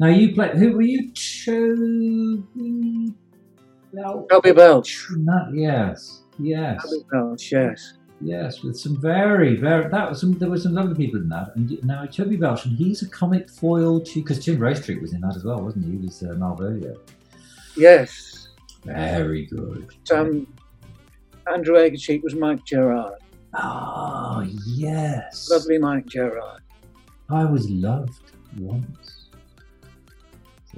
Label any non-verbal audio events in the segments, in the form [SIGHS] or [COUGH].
Now you play. Who were you? Toby. Belch? Toby Belch. That- yes, yes, Toby Belch, yes. yes. With some very, very. That was some. There were some lovely people in that. And now Toby Belch, and he's a comic foil to because Tim Street was in that as well, wasn't he? He was uh, Malvolio. Yes. Very good. Um, Andrew Aguecheek was Mike Gerard. Oh yes. Lovely Mike Gerard. I was loved once.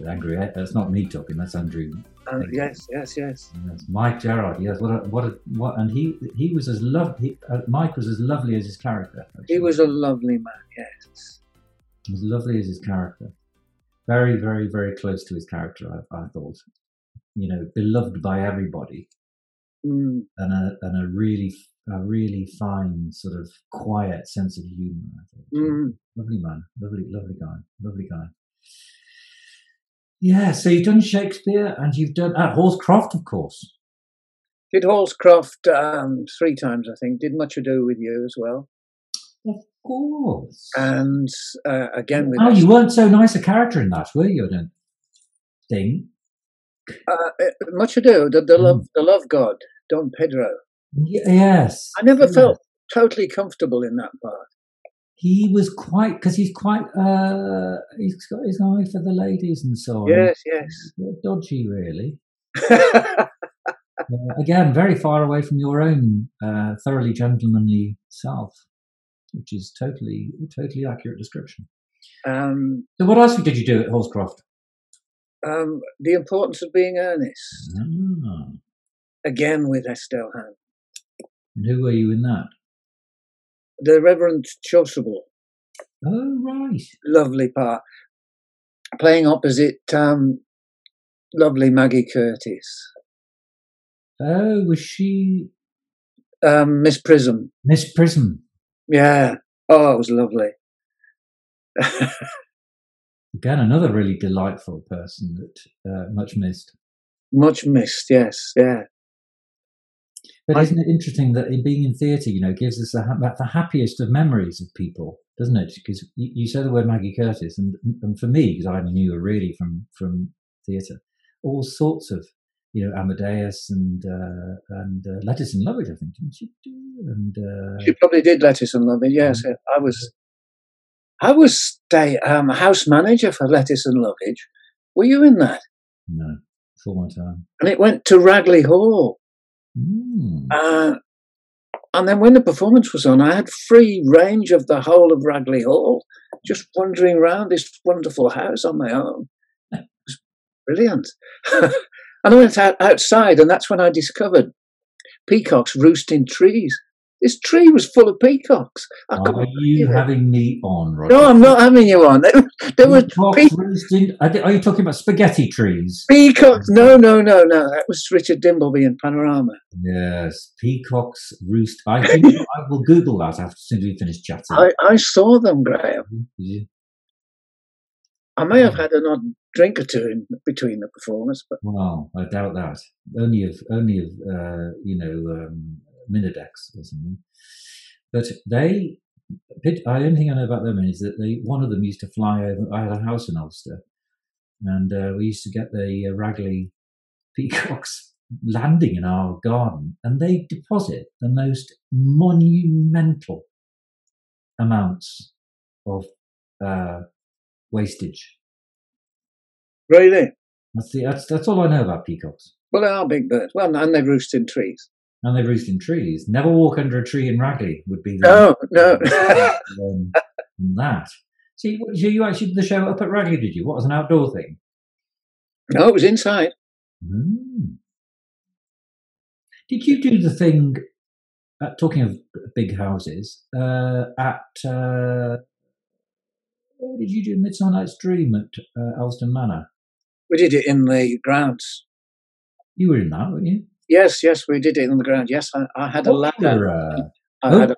Angry, that's not me talking. That's Andrew. And yes, yes, yes. Yes, Mike Gerard. Yes, what a, what a, what, and he he was as lovely. Uh, Mike was as lovely as his character. actually. He was a lovely man, yes. as lovely as his character. Very, very, very close to his character. I, I thought, you know, beloved by everybody, Mm, and a and a really a really fine sort of quiet sense of humour. I thought. mm. Lovely man, lovely, lovely guy, lovely guy. Yeah, so you've done Shakespeare and you've done uh, Hall's Croft, of course. Did Hall's Croft um, three times, I think. Did Much Ado with You as well. Of course. And uh, again with oh, you weren't so nice a character in that, were you? I don't think. uh, uh, Much Ado, the, the, Mm. love, the love god, Don Pedro. Y- yes. I never Yeah. felt totally comfortable in that part. He was quite because he's quite. uh He's got his eye for the ladies and so on. Yes, yes. Dodgy, really. [LAUGHS] Uh, again, very far away from your own uh, thoroughly gentlemanly self, which is totally, totally accurate description. um, So, what else did you do at Hall's Croft? um, the importance of being earnest. Ah, Again with Estelle Hand. and who were you in that? The Reverend Chasuble, Oh, right. lovely part. Playing opposite um, lovely Maggie Curtis. Oh, was she Um, Miss Prism. Miss Prism? Yeah. Oh, it was lovely. [LAUGHS] Again, another really delightful person that uh, much missed. Much missed, yes, yeah. But I- isn't it interesting that in being in theatre, you know, gives us the, the happiest of memories of people, doesn't it? Because you, you say the word Maggie Curtis, and, and for me, because I knew her really from from theatre, all sorts of, you know, Amadeus and uh, and uh, Lettuce and Lovage, I think, didn't she do? And uh, She probably did Lettuce and Lovage, yes. I was I was day, um, house manager for Lettuce and Lovage. Were you in that? no, before my time. And it went to Ragley Hall. Mm. Uh, and then when the performance was on, I had free range of the whole of Ragley Hall, just wandering around this wonderful house on my own. It was brilliant. [LAUGHS] and I went out, outside, and that's when I discovered peacocks roost in trees. This tree was full of peacocks. I Are couldn't you having me on, Roger? No, I'm not having you on. [LAUGHS] There, were Peacocks pe- roosting- Are you talking about spaghetti trees? peacocks. No, no, no, no. That was Richard Dimbleby in Panorama. Yes, peacocks roost. I think [LAUGHS] I will Google that after soon as we finish chatting. I, I saw them, Graham. Did you? I may have had an odd drink or two in between the performance, but Well, I doubt that. Only of only of uh, you know um, Minidex or something. But they, I only thing I know about them is that they one of them used to fly over. I had a house in Ulster, and uh, we used to get the uh, Ragley peacocks [LAUGHS] landing in our garden, and they deposit the most monumental amounts of uh, wastage. really, That's the that's that's all I know about peacocks. well, they are big birds. Well, and they roost in trees. And they roost in trees. Never walk under a tree in Ragley would be the [LAUGHS] No, no. um, that. See, what- so you actually did the show up at Ragley, did you? What was an outdoor thing? no, it was inside. Mm. Did you do the thing? Uh, talking of big houses, uh, at uh, what did you do? Midsummer Night's Dream at uh, Alveston Manor. We did it in the grounds. You were in that, weren't you? Yes, yes, we did it on the ground. Yes, I, I had a ladder. I, had a,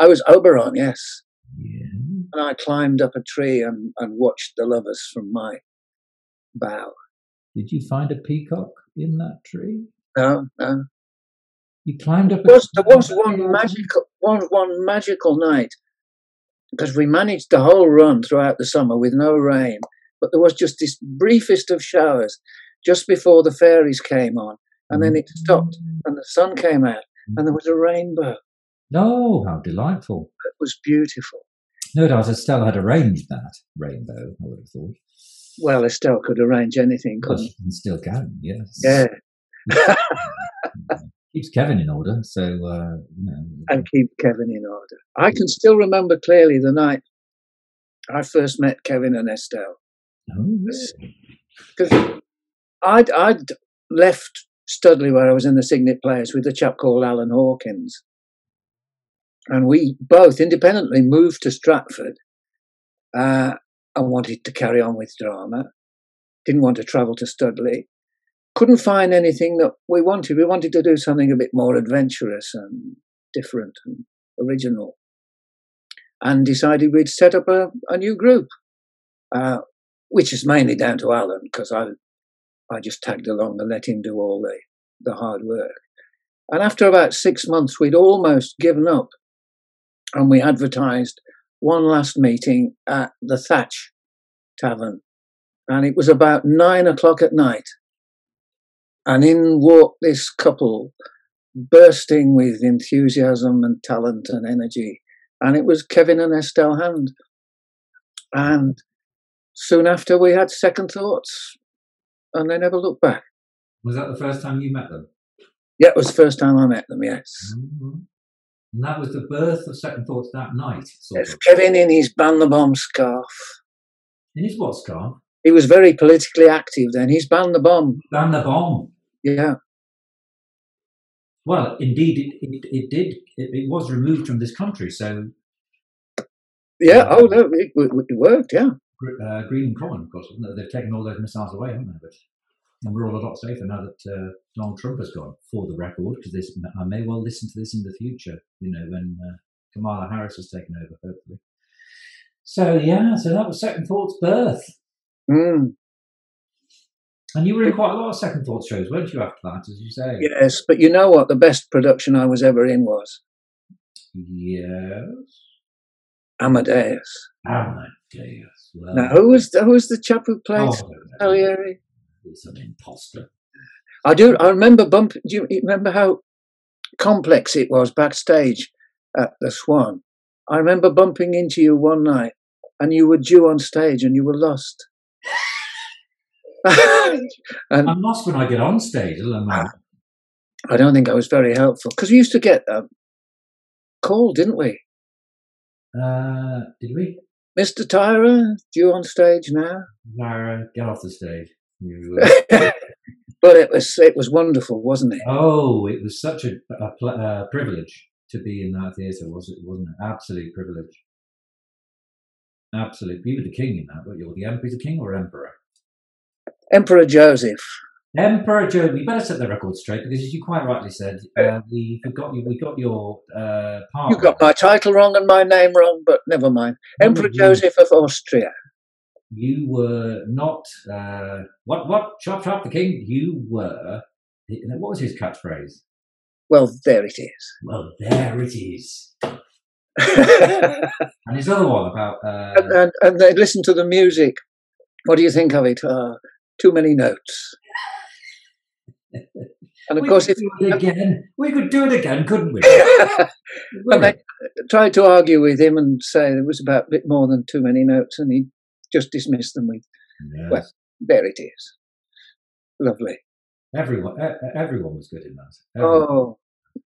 I was Oberon, yes. Yeah. And I climbed up a tree and, and watched the lovers from my bough. Did you find a peacock in that tree? No, no. You climbed up. There was, there was one magical one one magical night because we managed the whole run throughout the summer with no rain. but there was just this briefest of showers just before the fairies came on, and then it stopped, and the sun came out, and there was a rainbow. Oh, how delightful! It was beautiful. No doubt Estelle had arranged that rainbow. I would have thought. Well, Estelle could arrange anything, couldn't and still can, yes. Yeah, [LAUGHS] Keeps Kevin in order, so uh, you know. and keep Kevin in order. I can still remember clearly the night I first met Kevin and Estelle. Oh, really? because I'd I'd left Studley where I was in the Signet Players with a chap called Alan Hawkins, and we both independently moved to Stratford. Uh, I wanted to carry on with drama. Didn't want to travel to Studley. Couldn't find anything that we wanted. We wanted to do something a bit more adventurous and different and original. And decided we'd set up a, a new group. Uh, which is mainly down to Alan because I I just tagged along and let him do all the the hard work. And after about six months, we'd almost given up, and we advertised one last meeting at the Thatch Tavern, and it was about nine o'clock at night, and in walked this couple, bursting with enthusiasm and talent and energy, and it was Kevin and Estelle Hand, and soon after we had second thoughts and they never looked back. Was that the first time you met them? Yeah, it was the first time I met them, yes. Mhm. And that was the birth of Second Thoughts that night, Yes. Kevin in his ban the bomb scarf. In his what scarf? He was very politically active then. He's banned the bomb. Ban the bomb. Yeah. Well, indeed, it, it, it did. It, it was removed from this country. So Yeah, oh no, it worked, yeah. Uh, Greenham Common, of course, it? they've taken all those missiles away, haven't they? But and we're all a lot safer now that uh, Donald Trump has gone. For the record, because this I may well listen to this in the future. You know, when uh, Kamala Harris has taken over, hopefully. So yeah, so that was Second Thoughts' birth, Mm, and you were in quite a lot of Second Thoughts shows, weren't you? After that, as you say. yes, but you know what the best production I was ever in was? Yes. Amadeus. Amadeus. Well, Now, who was who was the chap who played Oh. Salieri? He's an imposter. I do. I remember bump. Do you remember how complex it was backstage at the Swan? I remember bumping into you one night, and you were due on stage, and you were lost. [LAUGHS] and I'm lost when I get on stage. I? I don't think I was very helpful because we used to get uh, a call, didn't we? Uh, did we? Mr. Tyra, you on stage now. Lara, get off the stage. Uh, [LAUGHS] but it was it was wonderful, wasn't it? oh, it was such a, a pl- uh, privilege to be in that theatre, was it? Wasn't it? Absolute privilege. Absolute. You were the king in that, but you're the emperor, the king or emperor. Emperor Joseph. Emperor Joe, we better set the record straight because, as you quite rightly said, uh, we forgot you. We got your uh, part. You got my title wrong and my name wrong, but never mind. Emperor Joseph of Austria. You were not uh, what? What? Chop, chop, the king. You were. What was his catchphrase? Well, there it is. Well, there it is. and, [LAUGHS] And his other one about. Uh, and, and they listen to the music. What do you think of it? Uh, too many notes. And of we course, could if do it again. We could do it again, couldn't we? [LAUGHS] [LAUGHS] and they tried to argue with him and say there was about a bit more than too many notes, and he just dismissed them with, Yes. well- "There it is." Lovely. everyone, everyone was good in that. Everyone. Oh,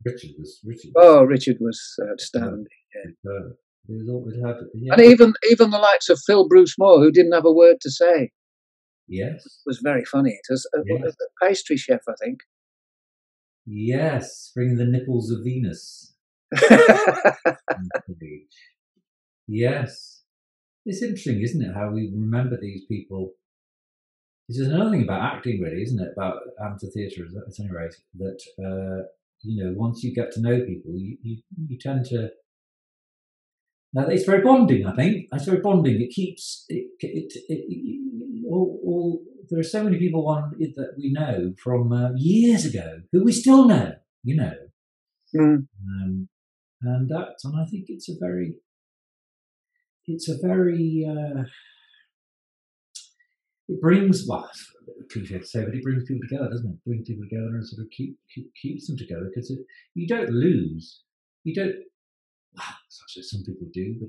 Richard was. Richard. Was oh, Richard was outstanding. superb. It was it had. Yeah. And even even the likes of Phil Bruce Moore, who didn't have a word to say, yes. It was very funny. It was a, Yes. a pastry chef, I think. Yes. bring the [LAUGHS] nipples of Venus. Yes. It's interesting, isn't it, how we remember these people. This is another thing about acting, really, isn't it? About amateur theatre, at any rate, that, uh, you know, once you get to know people, you, you, you tend to. Now, it's very bonding, I think. It's very bonding. It keeps. It, it, it- all, all, there are so many people on it that we know from uh, years ago who we still know, you know. Mm. Um, and that, and I think it's a very, it's a very, uh, it brings well, cliche to say, but it brings people together, doesn't it? It brings people together and sort of keep, keep keeps them together because you don't lose. You don't. Well, some people do, but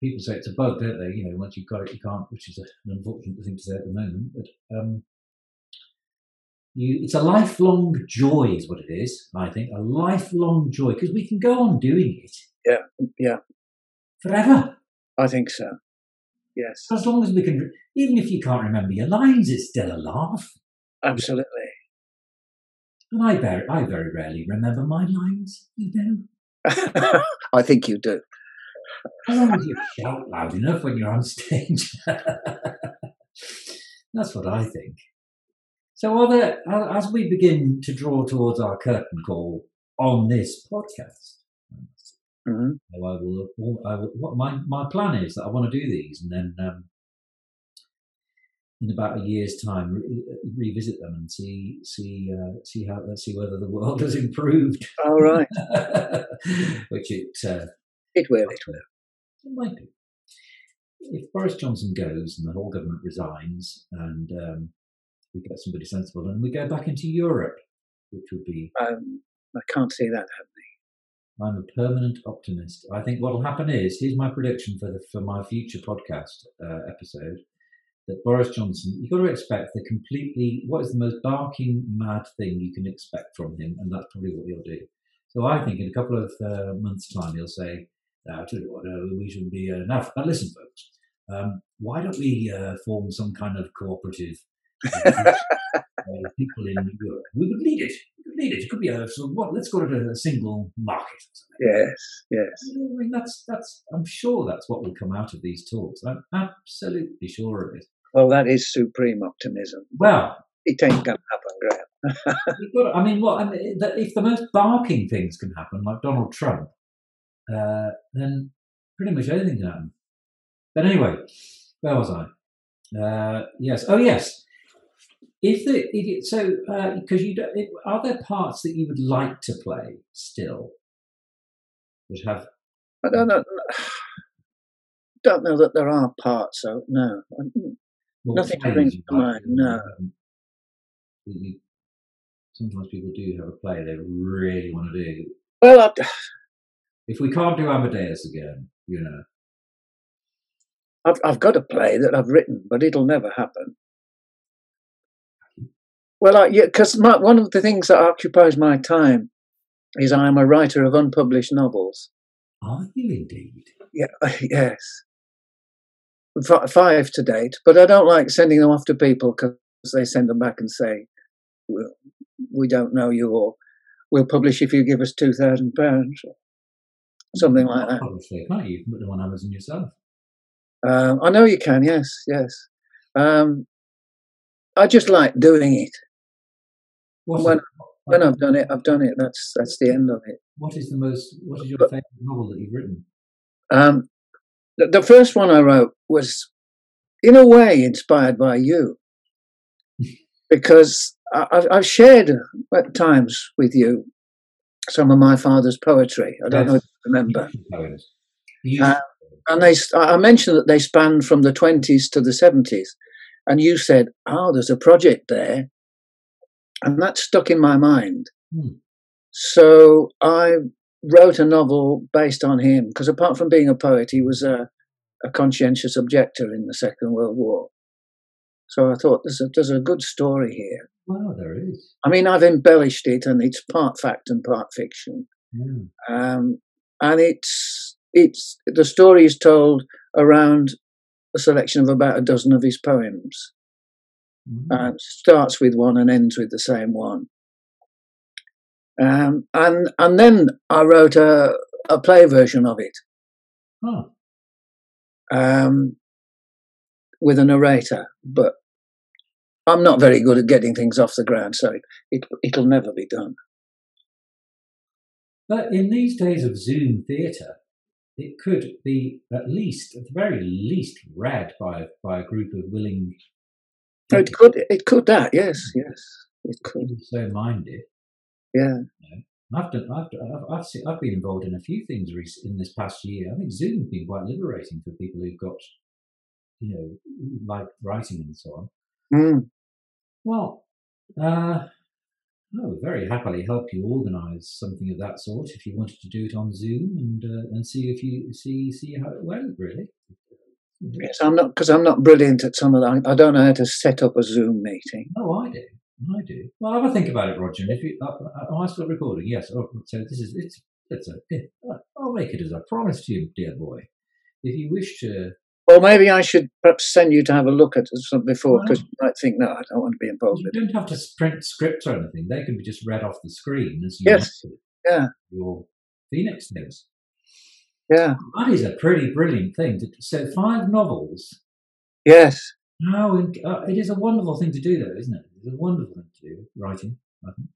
people say it's a bug, don't they? You know, once you've got it, you can't, which is an unfortunate thing to say at the moment. But um, you, it's a lifelong joy, is what it is. I think a lifelong joy because we can go on doing it. Yeah, yeah, forever. I think so. Yes. As long as we can, even if you can't remember your lines, it's still a laugh. Absolutely. And I very, I very rarely remember my lines. You know. [LAUGHS] I think you do. As long as you shout loud enough when you're on [LAUGHS] stage. That's what I think. So, are there, as we begin to draw towards our curtain call on this podcast, mm-hmm. I will, I will, what my, my plan is that I want to do these and then um, in about a year's time re- revisit them and see see uh, see how see whether the world has improved. All right, [LAUGHS] which it uh, it will it will it might be. If Boris Johnson goes and the whole government resigns and um, we get somebody sensible and we go back into Europe, which would be. Um, I can't see that happening. I'm a permanent optimist. I think what will happen is here's my prediction for the for my future podcast uh, episode that Boris Johnson, you've got to expect the completely what is the most barking mad thing you can expect from him, and that's probably what he'll do. So I think in a couple of uh, months' time he'll say, "I tell you what, uh, we shouldn't be enough." But listen, folks, um, why don't we uh, form some kind of cooperative uh, people in Europe. We would lead it. We would lead it. It could be a sort of what? Let's call it a single market. Yes, yes. I mean, that's that's. I'm sure that's what will come out of these talks. I'm absolutely sure of it. Well, that is supreme optimism. Well, it ain't going to happen, Graham. [LAUGHS] I mean, what? I mean, if the most barking things can happen, like Donald Trump, uh, then pretty much anything can happen. But anyway, where was I? Uh, yes. Oh, yes. If the so because uh, you don't, are there parts that you would like to play still that have? I don't know. [SIGHS] Don't know that there are parts. So no, well, nothing brings to mind. No. You, sometimes people do have a play they really want to do. Well, I, if we can't do Amadeus again, you know, I've I've got a play that I've written, but it'll never happen. Well, I, yeah, because one of the things that occupies my time is I am a writer of unpublished novels. Are you indeed? Yeah, [LAUGHS] yes. F- five to date, but I don't like sending them off to people because they send them back and say, well, "We don't know you," or "We'll publish if you give us two thousand pounds," something like that. Obviously, can't you? You can put them on Amazon yourself. Um, I know you can. Yes, yes. Um, I just like doing it. What's when, when I've done it, I've done it. That's that's the end of it. What is the most? What is your but, favorite novel that you've written? Um, the, the, first one I wrote was, in a way, inspired by you, [LAUGHS] because I, have shared at times with you some of my father's poetry. I don't yes. know if you remember. Uh, and they, I mentioned that they spanned from the 20s to the 70s. And you said, oh, there's a project there and that stuck in my mind. Hmm. So I wrote a novel based on him because apart from being a poet, he was a, a conscientious objector in the Second World War. So I thought there's a, there's a good story here. Wow, there is. I mean, I've embellished it, and it's part fact and part fiction. Hmm. Um, and it's it's the story is told around a selection of about a dozen of his poems. Uh, starts with one and ends with the same one. Um, and and then I wrote a, a play version of it. Oh. Um, with a narrator, but I'm not very good at getting things off the ground, so it, it it'll never be done. But in these days of Zoom theatre, it could be at least, at the very least, read by by a group of willing it could, it could that, yes, yes, it could. So minded. Yeah. You know, I've, done, I've, I've, I've, seen, I've been involved in a few things in this past year. I think Zoom's been quite liberating for people who've got you know, like writing and so on. Mm. Well, uh, I would very happily help you organise something of that sort if you wanted to do it on Zoom and uh, and see if you see see how it went. Really. Yes, I'm not because I'm not brilliant at some of that. I don't know how to set up a Zoom meeting. Oh, I do. I do. Well, have a think about it, Roger. And if you, uh, uh, am I still recording? Yes. Oh, so this is it's it's a. It, I'll make it as I promised you, dear boy. If you wish to. Or maybe I should perhaps send you to have a look at some before because you might think, no, I don't want to be involved You with it. don't have to print scripts or anything. They can be just read off the screen as you Yes. Yeah. Your Phoenix news. Yeah. That is a pretty brilliant thing. To, so five novels. Yes. How uh, it is a wonderful thing to do, though, isn't it? It's a wonderful thing to do, writing. I think.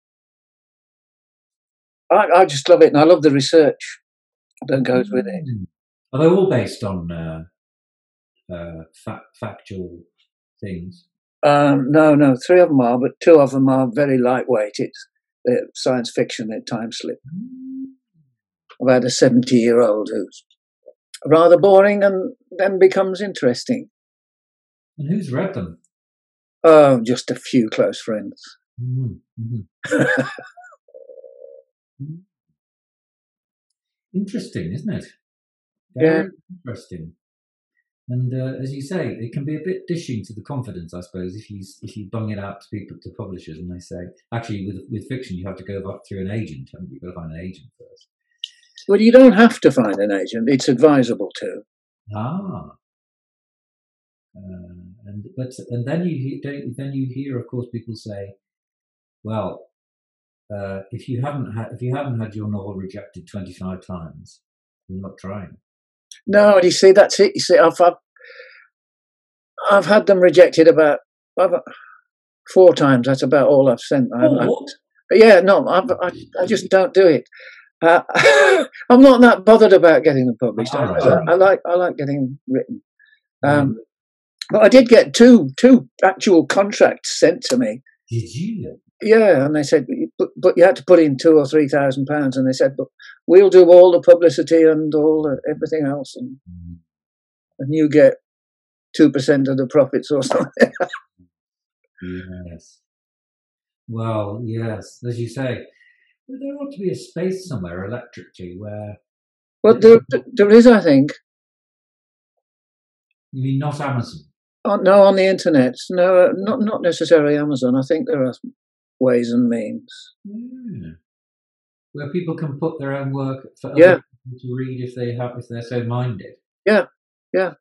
I, I just love it, and I love the research that goes with it. Mm. Are they all based on uh, uh, fa- factual things? Um, no, no, three of them are, but two of them are very lightweight. It's uh, science fiction at time slip about a 70 year old who's rather boring and then becomes interesting. And who's read them? Oh, just a few close friends. Mm, mhm. Mm. Interesting, isn't it? Very interesting. And uh, as you say, it can be a bit dishing to the confidence, I suppose, if you if you bung it out to people to publishers and they say, actually, with with fiction, you have to go up through an agent, haven't you? You've got to find an agent first. Well, you don't have to find an agent, it's advisable to. Ah. Uh, and but and then you don't then you hear, of course, people say, well, uh, if you haven't had if you haven't had your novel rejected twenty five times, you're not trying. No, and you see, that's it. You see, I've, I've, I've had them rejected about I've, four times. That's about all I've sent. I, I, yeah, no, I, I, just don't do it. Uh, [LAUGHS] I'm not that bothered about getting them published. I, All right, I- I like I like getting them written. Um, but I did get two two actual contracts sent to me. Did you? Yeah, and they said, but, but you had to put in two or three thousand pounds, and they said, but we'll do all the publicity and all the, everything else, and, Mm. and you get two percent of the profits or something. [LAUGHS] Yes. Well, yes, as you say, there ought to be a space somewhere electrically where but there, there is, I think, you mean not Amazon. on, no, on the internet, no, not not necessarily Amazon. I think there are ways and means. Yeah. Where people can put their own work for other Yeah. people to read if they have if they're so minded. Yeah, yeah.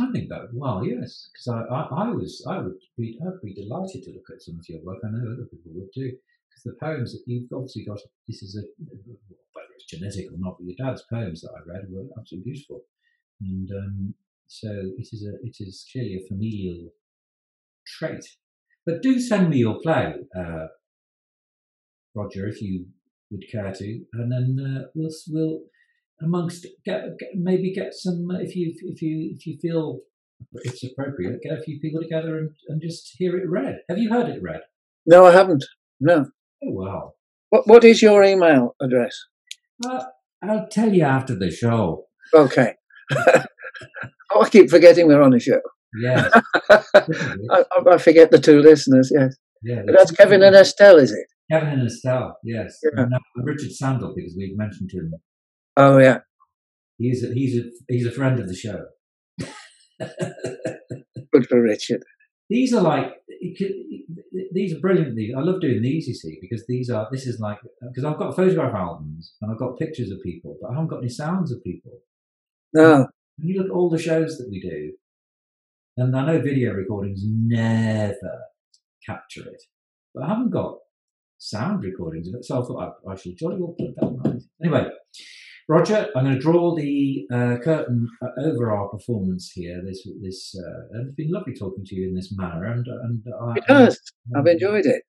I think that well, yes, because I, I, I was I would be I'd be delighted to look at some of your work. I know other people would too, because the poems that you've obviously got. This is a whether it's genetic or not, but your dad's poems that I read were absolutely beautiful, and um, so it is a it is clearly a familial trait. But do send me your play, uh, Roger, if you would care to, and then uh, we'll we'll amongst get, get maybe get some uh, if you if you if you feel it's appropriate, get a few people together and, and just hear it read. Have you heard it read? No, I haven't. No. Oh wow! What What is your email address? Uh, I'll tell you after the show. Okay. [LAUGHS] oh, I keep forgetting we're on a show. Yes. [LAUGHS] I, I, forget the two listeners. Yes, yeah, but that's Kevin and Estelle, is it? Kevin and Estelle. Yes. Yeah. And, uh, Richard Sandel because we've mentioned him. Oh yeah. He's a, he's a he's a friend of the show. [LAUGHS] Good for Richard. these are like these are brilliant these i love doing these you see because these are this is like because i've got photograph albums and i've got pictures of people but i haven't got any sounds of people No. when you look at all the shows that we do and i know video recordings never capture it but i haven't got sound recordings of it so i thought i, I should jolly well put that in mind. anyway Roger, I'm going to draw the uh, curtain uh, over our performance here. This, this, uh, and it's been lovely talking to you in this manner, and and I, It has. I've enjoyed it.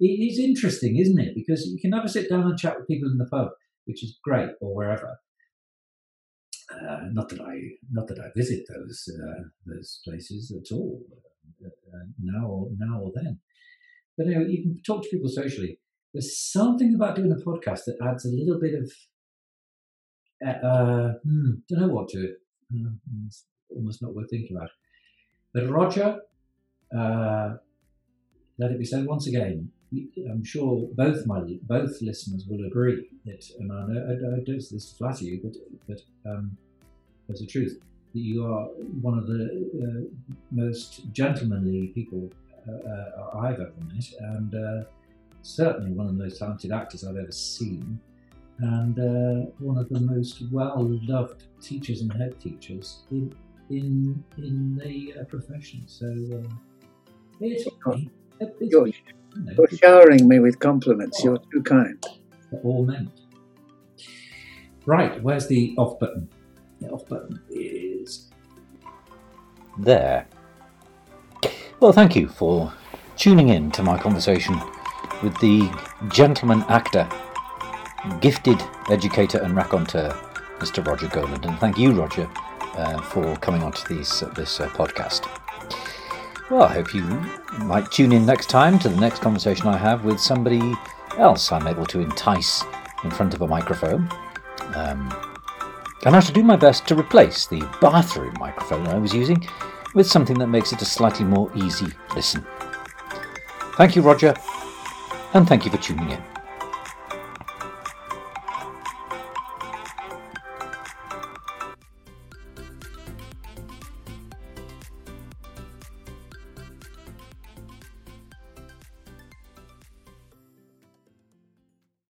It is interesting, isn't it? Because you can never sit down and chat with people in the pub, which is great, or wherever. Uh, not that I, not that I visit those uh, those places at all, uh, uh, now or now or then. But you, know, you can talk to people socially. There's something about doing a podcast that adds a little bit of, uh, hmm, don't know what to it. Almost not worth thinking about. But Roger, uh, let it be said once again. I'm sure both my both listeners will agree that, and I, know, I, I don't this flatter you, but but um, there's the truth that you are one of the uh, most gentlemanly people uh, uh, I've ever met, and uh, certainly one of the most talented actors I've ever seen, and uh, one of the most well-loved teachers and head teachers in in in the uh, profession. So it's, it's, you're, showering me with compliments. You're too kind. They're all meant. Right, where's the off button? The off button is there. Well, thank you for tuning in to my conversation with the gentleman actor, gifted educator and raconteur, Mr. Roger Goland. And thank you, Roger, uh, for coming onto these, uh, this uh, podcast. Well, I hope you might tune in next time to the next conversation I have with somebody else I'm able to entice in front of a microphone. Um, and I shall do my best to replace the bathroom microphone I was using with something that makes it a slightly more easy listen. Thank you, Roger, and thank you for tuning in.